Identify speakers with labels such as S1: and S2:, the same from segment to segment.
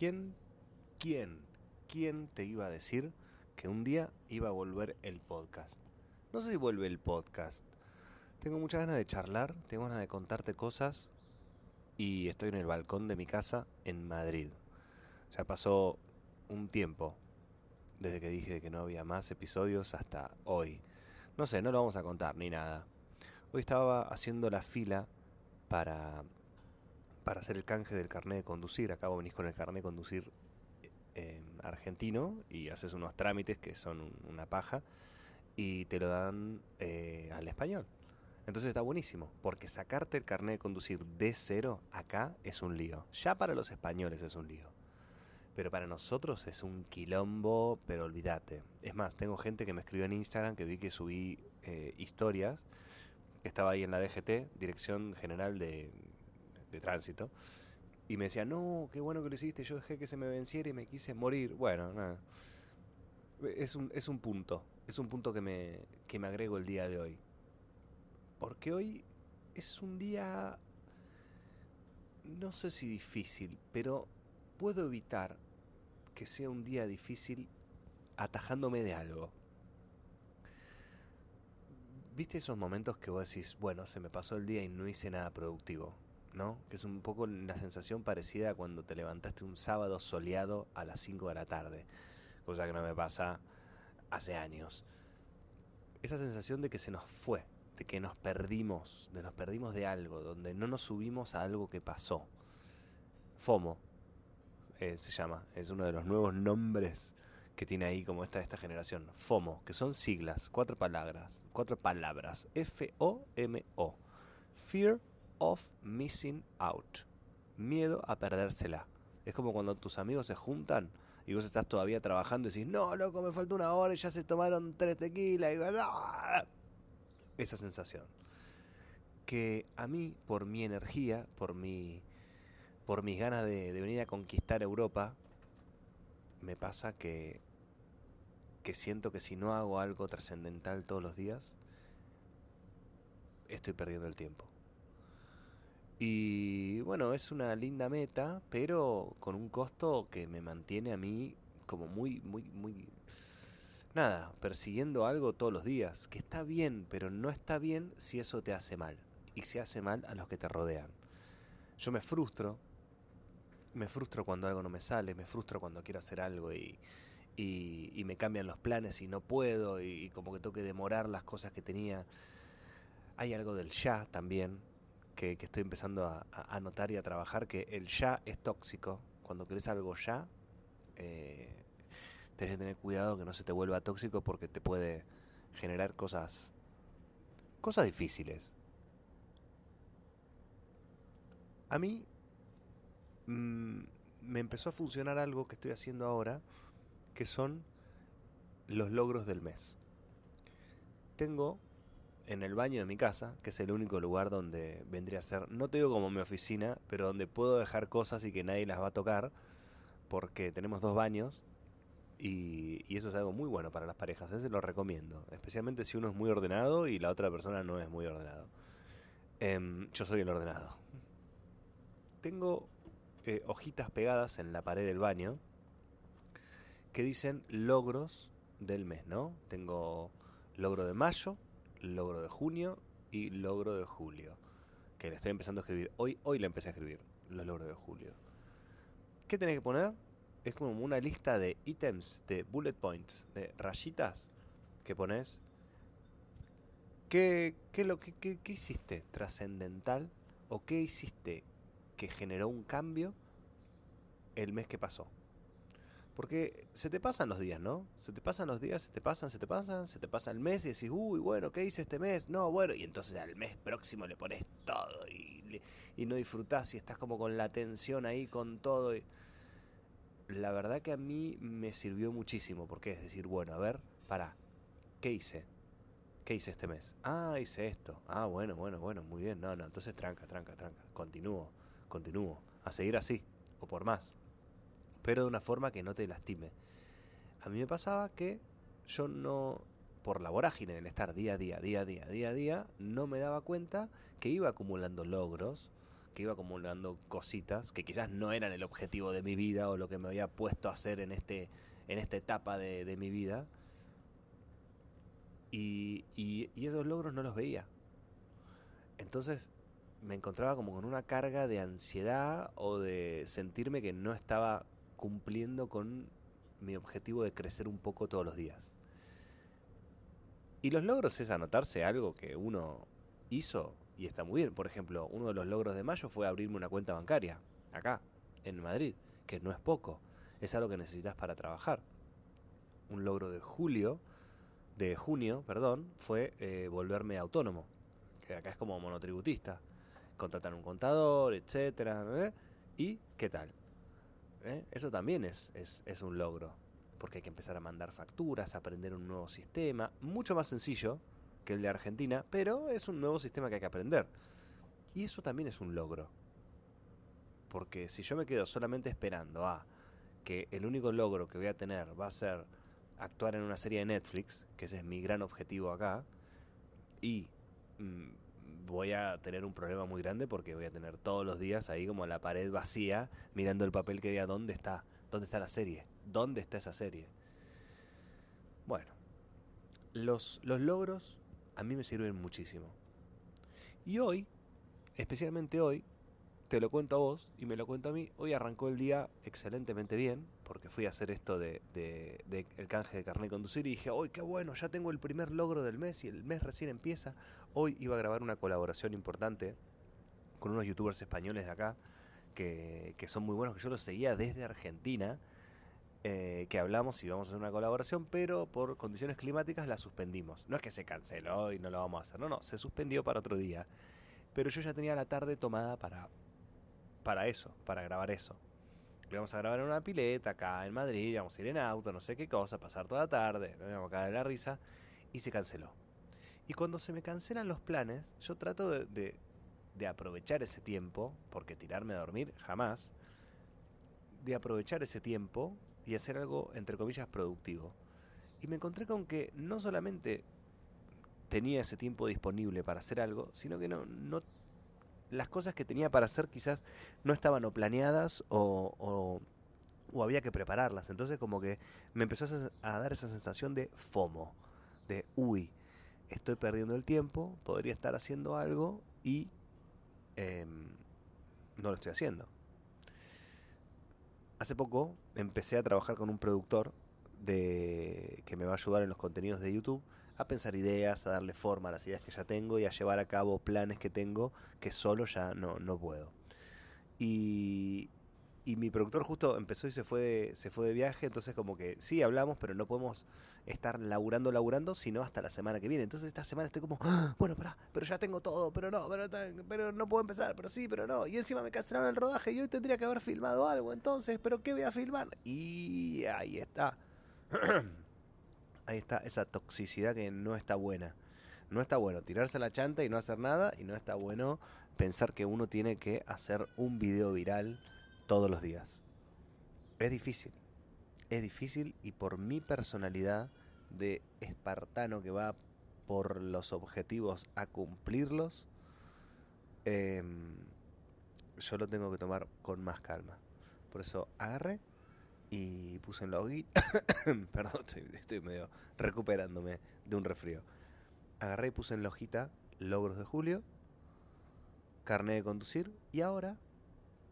S1: ¿Quién, quién, quién te iba a decir que un día iba a volver el podcast? No sé si vuelve el podcast. Tengo muchas ganas de charlar, tengo ganas de contarte cosas y estoy en el balcón de mi casa en Madrid. Ya pasó un tiempo desde que dije que no había más episodios hasta hoy. No sé, no lo vamos a contar ni nada. Hoy estaba haciendo la fila para para hacer el canje del carnet de conducir. Acabo venís con el carnet de conducir eh, argentino y haces unos trámites que son una paja y te lo dan eh, al español. Entonces está buenísimo, porque sacarte el carnet de conducir de cero acá es un lío. Ya para los españoles es un lío. Pero para nosotros es un quilombo, pero olvídate. Es más, tengo gente que me escribió en Instagram que vi que subí eh, historias. Estaba ahí en la DGT, Dirección General de de tránsito. Y me decía, no, qué bueno que lo hiciste, yo dejé que se me venciera y me quise morir. Bueno, nada. Es un, es un punto, es un punto que me, que me agrego el día de hoy. Porque hoy es un día, no sé si difícil, pero puedo evitar que sea un día difícil atajándome de algo. ¿Viste esos momentos que vos decís, bueno, se me pasó el día y no hice nada productivo? ¿No? Que es un poco una sensación parecida a cuando te levantaste un sábado soleado a las 5 de la tarde, cosa que no me pasa hace años. Esa sensación de que se nos fue, de que nos perdimos, de nos perdimos de algo, donde no nos subimos a algo que pasó. FOMO eh, se llama, es uno de los nuevos nombres que tiene ahí como esta, esta generación. FOMO, que son siglas, cuatro palabras, cuatro palabras, F-O-M-O. Fear of missing out. Miedo a perdérsela. Es como cuando tus amigos se juntan y vos estás todavía trabajando y decís, no, loco, me falta una hora y ya se tomaron tres tequilas. Y... Esa sensación. Que a mí, por mi energía, por mi por mis ganas de, de venir a conquistar Europa, me pasa que, que siento que si no hago algo trascendental todos los días, estoy perdiendo el tiempo. Y bueno, es una linda meta, pero con un costo que me mantiene a mí como muy, muy, muy... Nada, persiguiendo algo todos los días, que está bien, pero no está bien si eso te hace mal. Y se hace mal a los que te rodean. Yo me frustro, me frustro cuando algo no me sale, me frustro cuando quiero hacer algo y, y, me cambian los planes y no puedo y, y como que tengo que demorar las cosas que tenía. Hay algo del ya también, que, estoy empezando a, notar y a trabajar, que el ya es tóxico. Cuando querés algo ya, eh, tenés que tener cuidado que no se te vuelva tóxico porque te puede generar cosas, cosas difíciles. A mí mm, me empezó a funcionar algo que estoy haciendo ahora, que son los logros del mes. Tengo en el baño de mi casa, que es el único lugar donde vendría a ser, no te digo como mi oficina, pero donde puedo dejar cosas y que nadie las va a tocar, porque tenemos dos baños y, eso es algo muy bueno para las parejas, ese lo recomiendo, especialmente si uno es muy ordenado y la otra persona no es muy ordenado. Em, yo soy el ordenado. Tengo eh, hojitas pegadas en la pared del baño que dicen logros del mes, ¿no? Tengo logro de mayo, logro de junio y logro de julio. Que le estoy empezando a escribir. Hoy, hoy le empecé a escribir los logros de julio. ¿Qué tenés que poner? Es como una lista de ítems, de bullet points, de rayitas que pones. ¿Qué, qué, lo, qué, qué hiciste trascendental o qué hiciste que generó un cambio el mes que pasó? Porque se te pasan los días, ¿no? Se te pasan los días, se te pasan, se te pasan, se te pasa el mes y decís, uy, bueno, ¿qué hice este mes? No, bueno, y entonces al mes próximo le pones todo y, no disfrutás y estás como con la tensión ahí, con todo. La verdad que a mí me sirvió muchísimo, porque es decir, bueno, a ver, para, ¿qué hice? ¿Qué hice este mes? Ah, hice esto. Ah, bueno, bueno, bueno, muy bien. No, no, entonces tranca, tranca, tranca. Continúo, continúo. A seguir así, o por más pero de una forma que no te lastime. A mí me pasaba que yo no, por la vorágine del estar día a día, día a día, día a día, no me daba cuenta que iba acumulando logros que iba acumulando cositas que quizás no eran el objetivo de mi vida o lo que me había puesto a hacer en, este, en esta etapa de, mi vida. Y esos logros no los veía. Entonces me encontraba como con una carga de ansiedad o de sentirme que no estaba cumpliendo con mi objetivo de crecer un poco todos los días. Y los logros es anotarse algo que uno hizo y está muy bien. Por ejemplo, uno de los logros de mayo fue abrirme una cuenta bancaria, acá, en Madrid, que no es poco, es algo que necesitas para trabajar. Un logro de julio, de junio, perdón, fue eh, volverme autónomo, que acá es como monotributista. Contratar un contador, etcétera. ¿eh? ¿Y qué tal? ¿Eh? Eso también es, es, es un logro porque hay que empezar a mandar facturas, aprender un nuevo sistema, mucho más sencillo que el de Argentina, pero es un nuevo sistema que hay que aprender. Y eso también es un logro. Porque si yo me quedo solamente esperando a que el único logro que voy a tener va a ser actuar en una serie de Netflix, que ese es mi gran objetivo acá, y mmm, voy a tener un problema muy grande porque voy a tener todos los días ahí como la pared vacía mirando el papel que diga dónde está, dónde está la serie, dónde está esa serie. Bueno, los, los logros a mí me sirven muchísimo. Y hoy, especialmente hoy, te lo cuento a vos y me lo cuento a mí. Hoy arrancó el día excelentemente bien, porque fui a hacer esto de, de, de el canje de carnet de conducir y dije, hoy qué bueno, ya tengo el primer logro del mes y el mes recién empieza. Hoy iba a grabar una colaboración importante con unos youtubers españoles de acá, que, que son muy buenos, que yo los seguía desde Argentina. Eh, que hablamos y íbamos a hacer una colaboración, pero por condiciones climáticas la suspendimos. No es que se canceló y no lo vamos a hacer, no, no, se suspendió para otro día. Pero yo ya tenía la tarde tomada para, para eso, para grabar eso. Íbamos a grabar en una pileta acá en Madrid, íbamos a ir en auto, no sé qué cosa, pasar toda la tarde, nos íbamos a caer de la risa, y se canceló. Y cuando se me cancelan los planes, yo trato de, de, de aprovechar ese tiempo, porque tirarme a dormir jamás, de aprovechar ese tiempo y hacer algo, entre comillas, productivo. Y me encontré con que no solamente tenía ese tiempo disponible para hacer algo, sino que no, no las cosas que tenía para hacer quizás no estaban o planeadas o, o, o había que prepararlas. Entonces como que me empezó a, dar esa sensación de FOMO, de uy, estoy perdiendo el tiempo, podría estar haciendo algo y eh, no lo estoy haciendo. Hace poco empecé a trabajar con un productor de que me va a ayudar en los contenidos de YouTube a pensar ideas, a darle forma a las ideas que ya tengo y a llevar a cabo planes que tengo que solo ya no, no puedo. Y, y mi productor justo empezó y se fue de, se fue de viaje, entonces como que sí hablamos, pero no podemos estar laburando, laburando, sino hasta la semana que viene. Entonces esta semana estoy como, ¡Ah! bueno, pero, pero ya tengo todo, pero no, pero, pero no puedo empezar, pero sí, pero no. Y encima me cancelaron el rodaje y hoy tendría que haber filmado algo, entonces, pero ¿qué voy a filmar? Y ahí está. ahí está esa toxicidad que no está buena. No está bueno tirarse la chanta y no hacer nada, y no está bueno pensar que uno tiene que hacer un video viral todos los días. Es difícil. Es difícil y por mi personalidad de espartano que va por los objetivos a cumplirlos, eh, yo lo tengo que tomar con más calma. Por eso agarré y puse en la. Perdón, estoy, estoy, medio recuperándome de un resfrío. Agarré y puse en la hojita logros de julio, carnet de conducir y ahora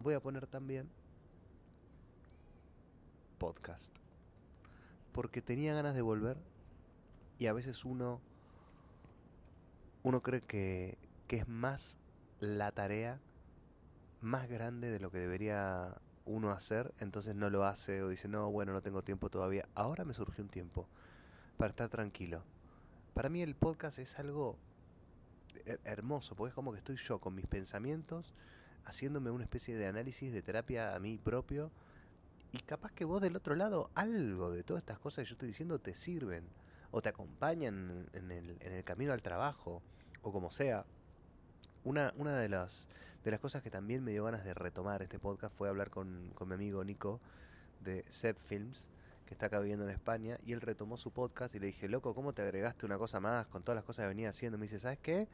S1: voy a poner también podcast. Porque tenía ganas de volver y a veces uno uno cree que, que es más la tarea más grande de lo que debería uno hacer, entonces no lo hace o dice, no, bueno, no tengo tiempo todavía. Ahora me surgió un tiempo para estar tranquilo. Para mí el podcast es algo hermoso, porque es como que estoy yo con mis pensamientos, haciéndome una especie de análisis de terapia a mí propio, y capaz que vos del otro lado, algo de todas estas cosas que yo estoy diciendo te sirven, o te acompañan en el, en el camino al trabajo, o como sea. Una, una de, las, de las cosas que también me dio ganas de retomar este podcast fue hablar con, con mi amigo Nico de Zep Films, que está acá viviendo en España, y él retomó su podcast y le dije, loco, ¿cómo te agregaste una cosa más con todas las cosas que venía haciendo? Me dice, ¿sabes qué?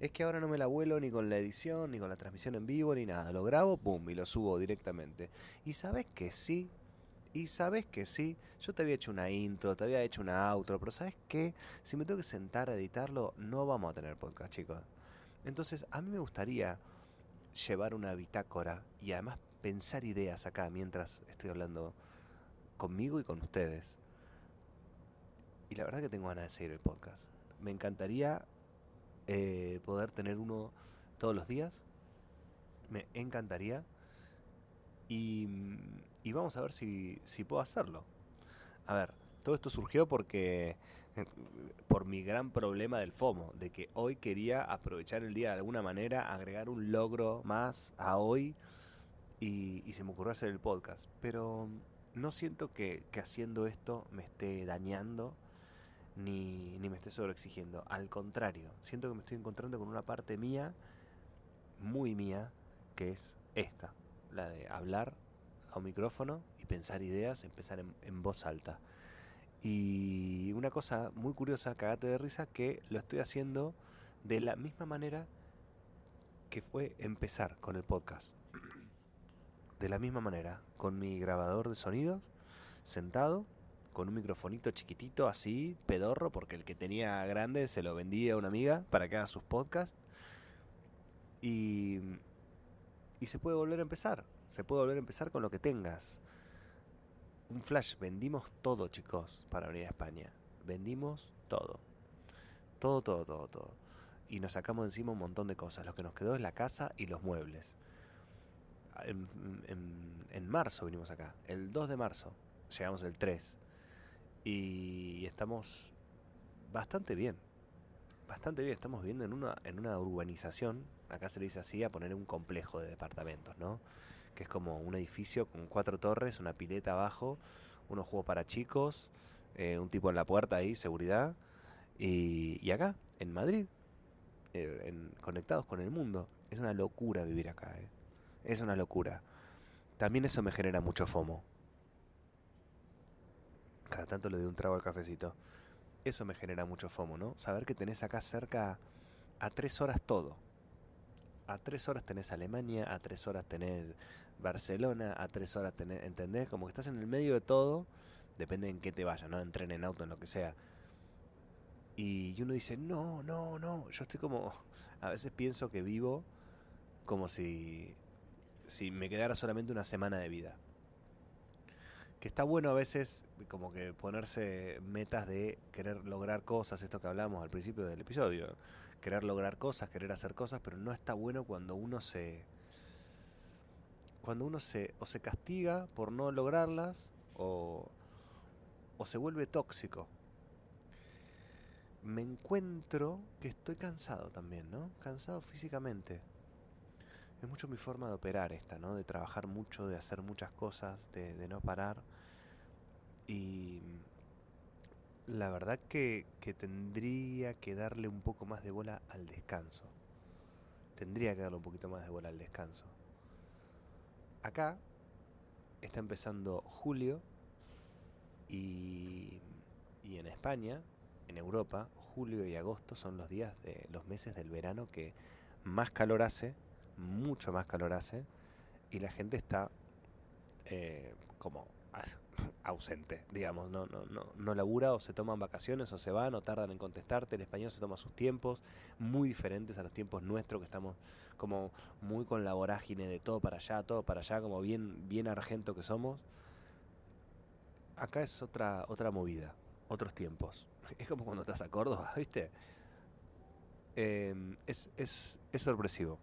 S1: Es que ahora no me la vuelo ni con la edición, ni con la transmisión en vivo, ni nada. Lo grabo, pum, y lo subo directamente. Y sabes que sí, y sabes que sí, yo te había hecho una intro, te había hecho una outro, pero sabes que si me tengo que sentar a editarlo, no vamos a tener podcast, chicos. Entonces, a mí me gustaría llevar una bitácora y además pensar ideas acá mientras estoy hablando conmigo y con ustedes. Y la verdad que tengo ganas de seguir el podcast. Me encantaría eh, poder tener uno todos los días. Me encantaría. Y, y vamos a ver si, si puedo hacerlo. A ver, todo esto surgió porque eh, por mi gran problema del FOMO, de que hoy quería aprovechar el día de alguna manera, agregar un logro más a hoy y, y se me ocurrió hacer el podcast. Pero no siento que, haciendo esto me esté dañando ni, ni me esté sobreexigiendo. Al contrario, siento que me estoy encontrando con una parte mía, muy mía, que es esta, la de hablar a un micrófono y pensar ideas, empezar en voz alta. Y una cosa muy curiosa, cagate de risa, que lo estoy haciendo de la misma manera que fue empezar con el podcast. De la misma manera, con mi grabador de sonidos, sentado, con un microfonito chiquitito así, pedorro, porque el que tenía grande se lo vendía a una amiga para que haga sus podcasts. Y, y se puede volver a empezar. Se puede volver a empezar con lo que tengas. Un flash, vendimos todo, chicos, para venir a España. Vendimos todo. Todo, todo, todo, todo. Y nos sacamos encima un montón de cosas. Lo que nos quedó es la casa y los muebles. En, marzo vinimos acá. El 2 de marzo. Llegamos el 3. Y estamos bastante bien. Bastante bien. Estamos viviendo en una, en una urbanización. Acá se le dice así a poner un complejo de departamentos, ¿no? Que es como un edificio con cuatro torres, una pileta abajo, unos juegos para chicos, eh, un tipo en la puerta ahí, seguridad. Y, y acá, en Madrid, eh, en, conectados con el mundo. Es una locura vivir acá, eh. es una locura. También eso me genera mucho FOMO. Cada tanto le doy un trago al cafecito. Eso me genera mucho FOMO, ¿no? Saber que tenés acá cerca a tres horas todo. A tres horas tenés Alemania, a tres horas tenés Barcelona, a tres horas tenés, ¿entendés? Como que estás en el medio de todo, depende en qué te vayas, ¿no? En tren, en auto, en lo que sea. Y uno dice, no, no, no, yo estoy como, a veces pienso que vivo como si, si me quedara solamente una semana de vida. Que está bueno a veces como que ponerse metas de querer lograr cosas, esto que hablamos al principio del episodio, querer lograr cosas, querer hacer cosas, pero no está bueno cuando uno se, cuando uno se o se castiga por no lograrlas o, o se vuelve tóxico. Me encuentro que estoy cansado también, ¿no? Cansado físicamente. Es mucho mi forma de operar esta, ¿no? De trabajar mucho, de hacer muchas cosas, de, de no parar. Y la verdad que, que tendría que darle un poco más de bola al descanso. Tendría que darle un poquito más de bola al descanso acá está empezando julio y, y, en España, en Europa, julio y agosto son los días de los meses del verano que más calor hace, mucho más calor hace, y la gente está eh, como ausente, digamos, no, no, no, no labura o se toman vacaciones o se van o tardan en contestarte, el español se toma sus tiempos, muy diferentes a los tiempos nuestros que estamos como muy con la vorágine de todo para allá, todo para allá, como bien, bien argento que somos. Acá es otra, otra movida, otros tiempos. Es como cuando estás a Córdoba, ¿viste? Eh, es, es, es sorpresivo.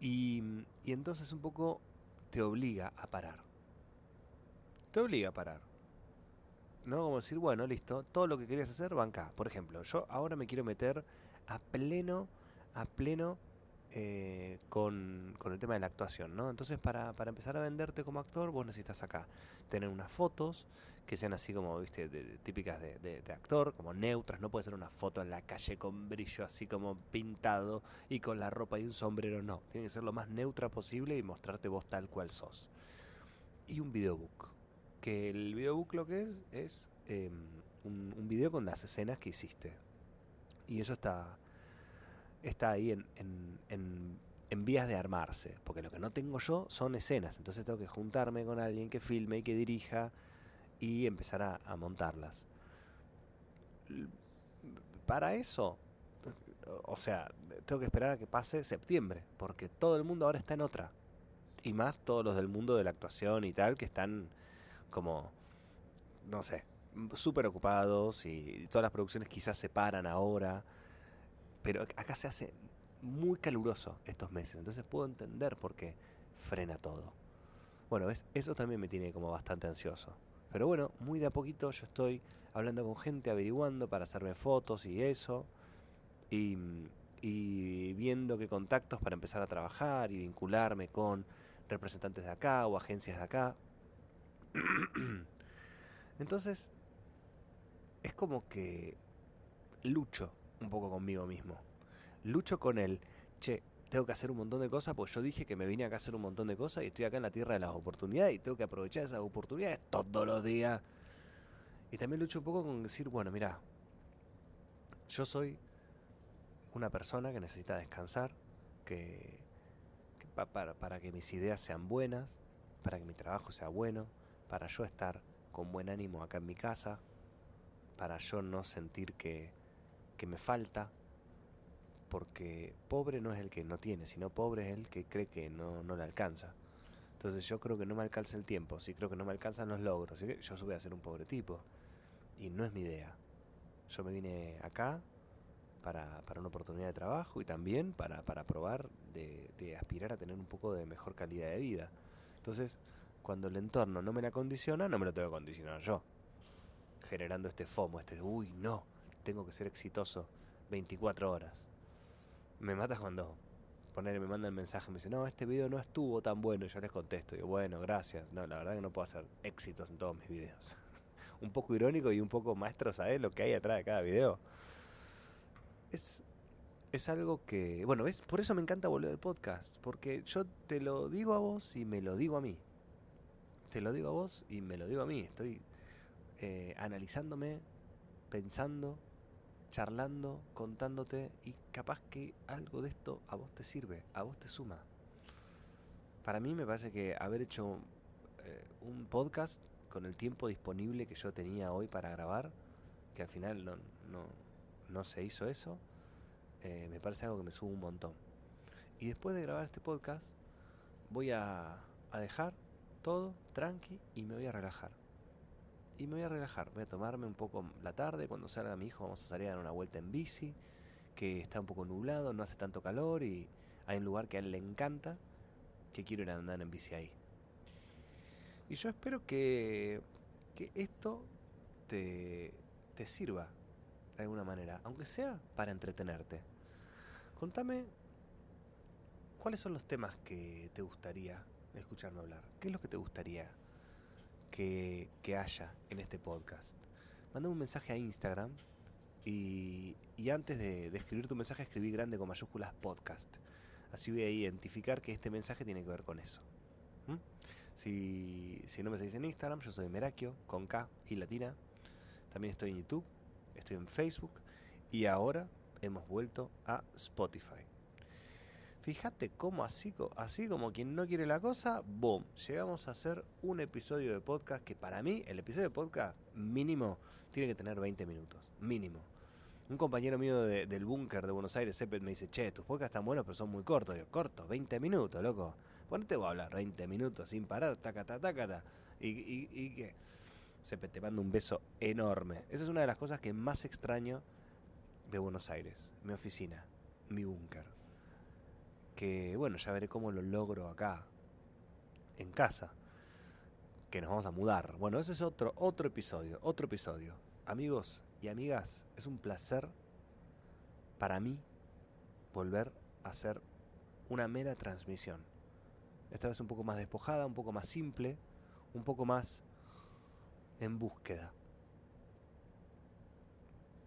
S1: Y, y entonces un poco te obliga a parar te obliga a parar. ¿No? Como decir, bueno, listo, todo lo que querías hacer, banca. Por ejemplo, yo ahora me quiero meter a pleno, a pleno eh, con, con, el tema de la actuación, ¿no? Entonces, para, para, empezar a venderte como actor, vos necesitas acá tener unas fotos que sean así como, viste, de, típicas de, de, actor, como neutras. No puede ser una foto en la calle con brillo así como pintado y con la ropa y un sombrero, no. Tiene que ser lo más neutra posible y mostrarte vos tal cual sos. Y un videobook que el videobook lo que es es eh, un, un, video con las escenas que hiciste. Y eso está, está ahí en, en, en, vías de armarse, porque lo que no tengo yo son escenas, entonces tengo que juntarme con alguien que filme y que dirija y empezar a montarlas. Para eso, o sea, tengo que esperar a que pase septiembre, porque todo el mundo ahora está en otra. Y más todos los del mundo de la actuación y tal, que están como, no sé, súper ocupados y todas las producciones quizás se paran ahora. Pero acá se hace muy caluroso estos meses, entonces puedo entender por qué frena todo. Bueno, ¿ves? eso también me tiene como bastante ansioso. Pero bueno, muy de a poquito yo estoy hablando con gente, averiguando para hacerme fotos y eso. Y, y viendo qué contactos para empezar a trabajar y vincularme con representantes de acá o agencias de acá. Entonces, es como que lucho un poco conmigo mismo. Lucho con el, che, tengo que hacer un montón de cosas, pues yo dije que me vine acá a hacer un montón de cosas y estoy acá en la tierra de las oportunidades y tengo que aprovechar esas oportunidades todos los días. Y también lucho un poco con decir, bueno, mira, yo soy una persona que necesita descansar, que, para, para que mis ideas sean buenas, para que mi trabajo sea bueno, para yo estar con buen ánimo acá en mi casa, para yo no sentir que, que me falta, porque pobre no es el que no tiene, sino pobre es el que cree que no, no le alcanza. Entonces yo creo que no me alcanza el tiempo, si creo que no me alcanzan los logros, yo voy a ser un pobre tipo. Y no es mi idea. Yo me vine acá para, para una oportunidad de trabajo y también para, para probar de, de aspirar a tener un poco de mejor calidad de vida. Entonces, cuando el entorno no me la condiciona, no me lo tengo que condicionar yo. Generando este FOMO, este, uy, no, tengo que ser exitoso 24 horas. Me mata cuando poner, me mandan el mensaje me dice, no, este video no estuvo tan bueno. Y yo les contesto, digo, bueno, gracias. No, la verdad que no puedo hacer éxitos en todos mis videos. un poco irónico y un poco maestro, ¿sabes? Lo que hay atrás de cada video. Es, es algo que, bueno, es por eso me encanta volver al podcast, porque yo te lo digo a vos y me lo digo a mí te lo digo a vos y me lo digo a mí. Estoy eh, analizándome, pensando, charlando, contándote y capaz que algo de esto a vos te sirve, a vos te suma. Para mí me parece que haber hecho eh, un podcast con el tiempo disponible que yo tenía hoy para grabar, que al final no, no, no se hizo eso, eh, me parece algo que me sube un montón. Y después de grabar este podcast, voy a, a dejar todo tranqui y me voy a relajar. Y me voy a relajar, voy a tomarme un poco la tarde, cuando salga mi hijo vamos a salir a dar una vuelta en bici, que está un poco nublado, no hace tanto calor y hay un lugar que a él le encanta, que quiero ir a andar en bici ahí. Y yo espero que, que esto te, te sirva de alguna manera, aunque sea para entretenerte. Contame cuáles son los temas que te gustaría escucharme hablar? ¿Qué es lo que te gustaría que, que haya en este podcast? Mándame un mensaje a Instagram y, y antes de, de, escribir tu mensaje escribí grande con mayúsculas podcast. Así voy a identificar que este mensaje tiene que ver con eso. ¿Mm? Si, si no me seguís en Instagram, yo soy Merakio, con K y latina. También estoy en YouTube, estoy en Facebook y ahora hemos vuelto a Spotify. Fíjate cómo así, así como quien no quiere la cosa, boom, llegamos a hacer un episodio de podcast que para mí el episodio de podcast mínimo tiene que tener 20 minutos, mínimo. Un compañero mío de, del búnker de Buenos Aires, me dice, che, tus podcasts están buenos pero son muy cortos. Digo, cortos, 20 minutos, loco. Ponete voy a hablar 20 minutos sin parar, taca, taca, taca. Y, y, y que... Sepe, te mando un beso enorme. Esa es una de las cosas que más extraño de Buenos Aires, mi oficina, mi búnker que bueno, ya veré cómo lo logro acá, en casa, que nos vamos a mudar. Bueno, ese es otro, otro episodio, otro episodio. Amigos y amigas, es un placer para mí volver a hacer una mera transmisión. Esta vez un poco más despojada, un poco más simple, un poco más en búsqueda.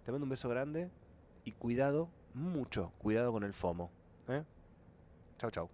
S1: Te mando un beso grande y cuidado, mucho cuidado con el FOMO. ¿eh? Chao, chao.